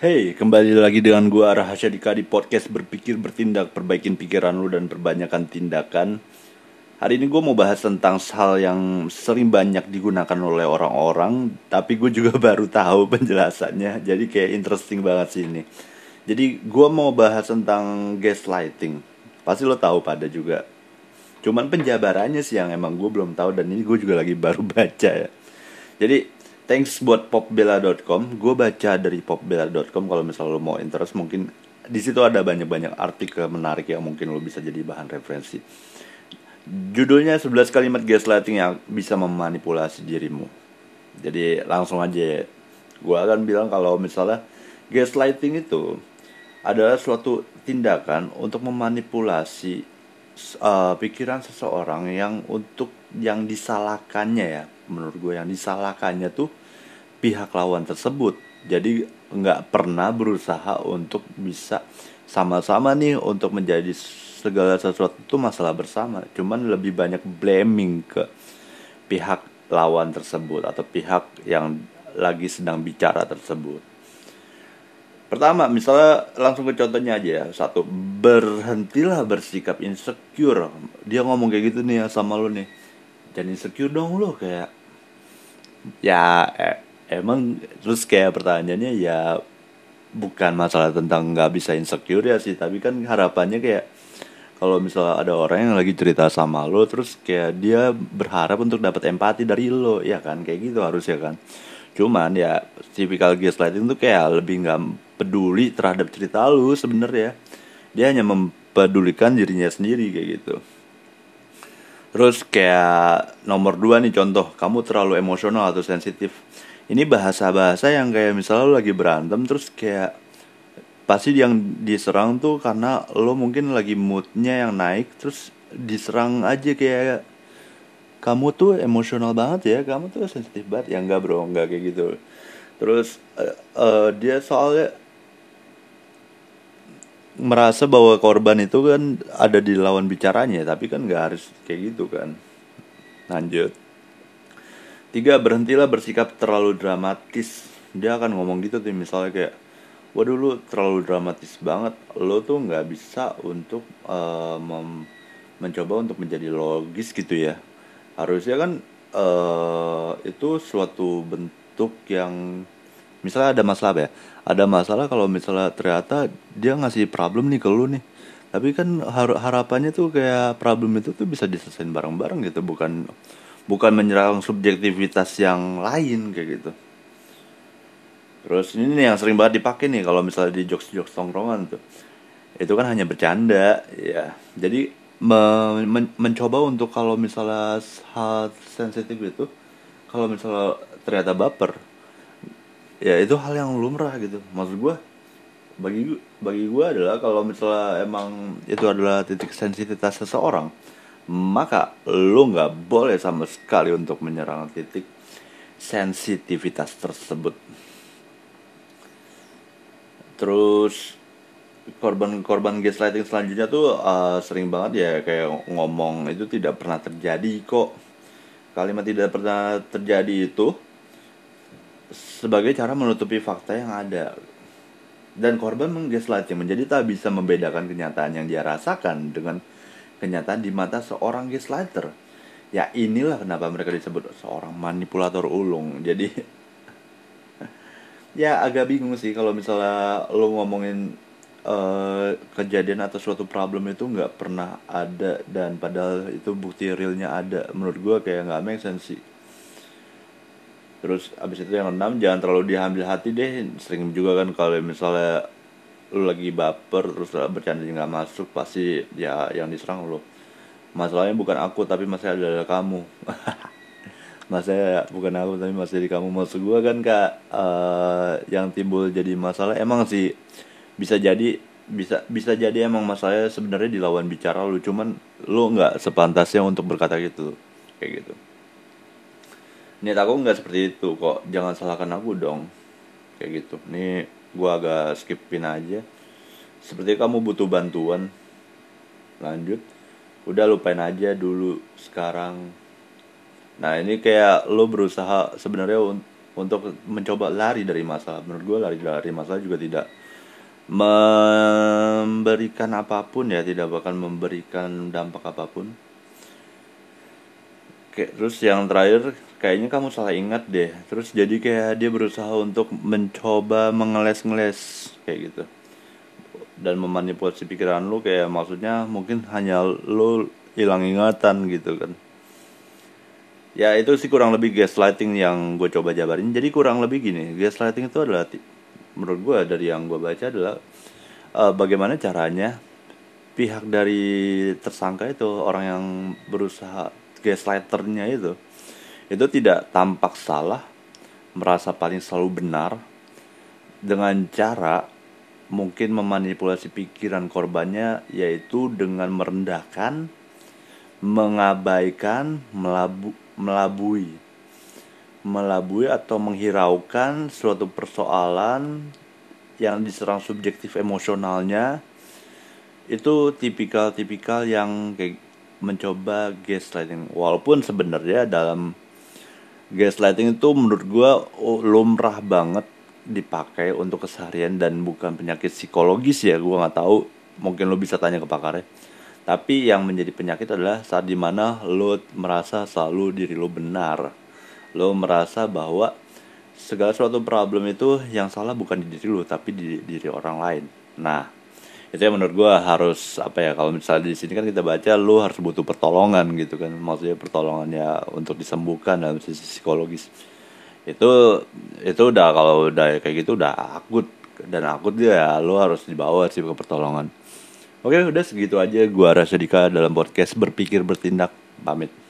Hey, kembali lagi dengan gua Rahasia Dika di podcast Berpikir Bertindak Perbaikin pikiran lu dan perbanyakkan tindakan. Hari ini gue mau bahas tentang hal yang sering banyak digunakan oleh orang-orang Tapi gue juga baru tahu penjelasannya Jadi kayak interesting banget sih ini. Jadi gue mau bahas tentang gaslighting. Pasti lo tahu pada juga. Cuman penjabarannya sih yang emang gue belum tahu Dan ini gue juga lagi baru baca ya. Jadi thanks buat popbella.com gue baca dari popbella.com kalau misalnya lo mau interest mungkin di situ ada banyak-banyak artikel menarik yang mungkin lo bisa jadi bahan referensi. Judulnya 11 kalimat gaslighting yang bisa memanipulasi dirimu. Jadi langsung aja gue akan bilang kalau misalnya gaslighting itu adalah suatu tindakan untuk memanipulasi uh, pikiran seseorang yang untuk yang disalahkannya ya. Menurut gue yang disalahkannya tuh pihak lawan tersebut jadi nggak pernah berusaha untuk bisa sama-sama nih untuk menjadi segala sesuatu itu masalah bersama cuman lebih banyak blaming ke pihak lawan tersebut atau pihak yang lagi sedang bicara tersebut Pertama, misalnya langsung ke contohnya aja ya. Satu, berhentilah bersikap insecure. Dia ngomong kayak gitu nih ya sama lo nih. Jangan insecure dong lo kayak ya eh, emang terus kayak pertanyaannya ya bukan masalah tentang nggak bisa insecure ya sih tapi kan harapannya kayak kalau misalnya ada orang yang lagi cerita sama lo terus kayak dia berharap untuk dapat empati dari lo ya kan? Kayak gitu harus ya kan. Cuman ya tipikal gaslighting tuh kayak lebih nggak peduli terhadap cerita lo sebenarnya. Dia hanya mempedulikan dirinya sendiri kayak gitu. Terus kayak nomor dua nih contoh kamu terlalu emosional atau sensitif ini bahasa-bahasa yang kayak misalnya lo lagi berantem terus kayak pasti yang diserang tuh karena lo mungkin lagi moodnya yang naik terus diserang aja kayak kamu tuh emosional banget ya kamu tuh sensitif banget. Ya enggak bro enggak kayak gitu. Terus uh, uh, dia soalnya merasa bahwa korban itu kan ada di lawan bicaranya tapi kan nggak harus kayak gitu kan. Lanjut Tiga, berhentilah bersikap terlalu dramatis. Dia akan ngomong gitu tuh misalnya kayak, waduh lu terlalu dramatis banget. Lo tuh nggak bisa untuk uh, mencoba untuk menjadi logis gitu ya. Harusnya kan uh, itu suatu bentuk yang misalnya ada masalah ya. Ada masalah kalau misalnya ternyata dia ngasih problem nih ke lu nih. Tapi kan har harapannya tuh kayak problem itu tuh bisa diselesaikan bareng-bareng gitu, bukan bukan menyerang subjektivitas yang lain kayak gitu. Terus ini nih yang sering banget dipakai nih kalau misalnya di jokes jokes tongkrongan tuh. Itu kan hanya bercanda ya. Jadi me men mencoba untuk kalau misalnya hal sensitif itu kalau misalnya ternyata baper ya itu hal yang lumrah gitu. Maksud gue bagi bagi gue adalah kalau misalnya emang itu adalah titik sensitivitas seseorang maka lo nggak boleh sama sekali untuk menyerang titik sensitivitas tersebut. Terus korban-korban gaslighting selanjutnya tuh uh, sering banget ya kayak ngomong itu tidak pernah terjadi kok. Kalimat tidak pernah terjadi itu sebagai cara menutupi fakta yang ada. Dan korban menggaslighting menjadi tak bisa membedakan kenyataan yang dia rasakan dengan kenyataan di mata seorang gaslighter. Ya inilah kenapa mereka disebut seorang manipulator ulung. Jadi ya agak bingung sih kalau misalnya lo ngomongin uh, kejadian atau suatu problem itu nggak pernah ada dan padahal itu bukti realnya ada. Menurut gue kayak nggak make sense sih. Terus abis itu yang enam jangan terlalu diambil hati deh. Sering juga kan kalau misalnya lu lagi baper terus bercanda nggak masuk pasti ya yang diserang lu. Masalahnya bukan aku tapi masih ada kamu. Masalahnya bukan aku tapi masih di kamu. Maksud gue kan kak uh, yang timbul jadi masalah emang sih bisa jadi bisa bisa jadi emang masalahnya sebenarnya di lawan bicara lu. Cuman lu nggak sepantasnya untuk berkata gitu kayak gitu. Niat aku nggak seperti itu kok. Jangan salahkan aku dong kayak gitu. Nih gue agak skipin aja. Seperti kamu butuh bantuan lanjut. Udah lupain aja dulu sekarang. Nah ini kayak lo berusaha sebenarnya untuk mencoba lari dari masalah. Menurut gue lari dari masalah juga tidak memberikan apa pun ya tidak bakal memberikan dampak apa pun Oke, terus yang terakhir kayaknya kamu salah ingat deh. Terus jadi kayak dia berusaha untuk mencoba mengeles-ngeles kayak gitu. Dan memanipulasi pikiran lu kayak maksudnya mungkin hanya lu hilang ingatan gitu kan. Ya itu sih kurang lebih gaslighting yang gue coba jabarin. Jadi kurang lebih gini gaslighting itu adalah menurut gue dari yang gue baca adalah uh, bagaimana caranya pihak dari tersangka itu orang yang berusaha gaslighternya itu itu tidak tampak salah merasa paling selalu benar dengan cara mungkin memanipulasi pikiran korbannya yaitu dengan merendahkan mengabaikan melabu melabui. Melabui atau menghiraukan suatu persoalan yang diserang subjektif emosionalnya itu tipikal-tipikal yang kayak mencoba gaslighting walaupun sebenarnya dalam gaslighting itu menurut gue oh, lumrah banget dipakai untuk keseharian dan bukan penyakit psikologis ya gue nggak tahu mungkin lo bisa tanya ke pakarnya tapi yang menjadi penyakit adalah saat di mana lo merasa selalu diri lo benar. Lo merasa bahwa segala suatu problem itu yang salah bukan di diri lo tapi di diri orang lain. Nah, itu yang menurut gue harus apa ya kalau misalnya di sini kan kita baca lo harus butuh pertolongan gitu kan. Maksudnya pertolongannya untuk disembuhkan dalam sisi psikologis. Itu itu udah kalau udah kayak gitu udah akut. Dan akut dia lo harus dibawa sih ke pertolongan. Oke udah segitu aja gua Dika dalam podcast berpikir bertindak. Pamit.